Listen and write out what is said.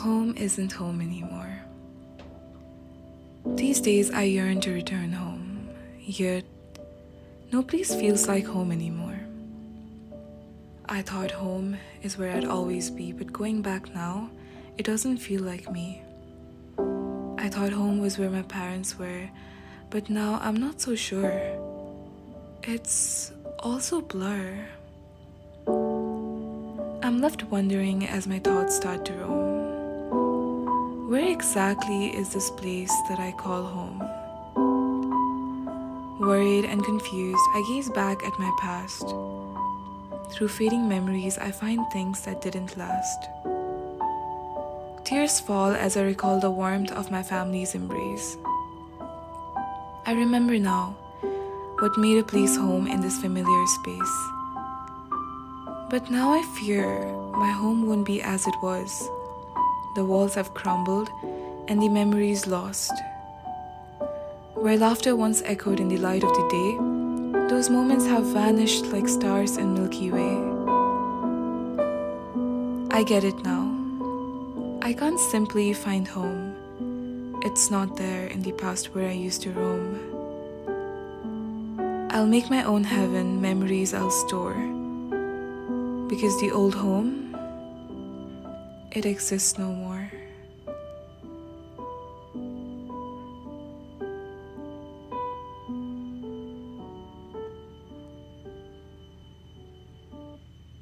Home isn't home anymore. These days I yearn to return home, yet no place feels like home anymore. I thought home is where I'd always be, but going back now, it doesn't feel like me. I thought home was where my parents were, but now I'm not so sure. It's also blur. I'm left wondering as my thoughts start to roam. Where exactly is this place that I call home? Worried and confused, I gaze back at my past. Through fading memories, I find things that didn't last. Tears fall as I recall the warmth of my family's embrace. I remember now what made a place home in this familiar space. But now I fear my home won't be as it was. The walls have crumbled and the memories lost. Where laughter once echoed in the light of the day, those moments have vanished like stars in Milky Way. I get it now. I can't simply find home. It's not there in the past where I used to roam. I'll make my own heaven, memories I'll store. Because the old home, it exists no more.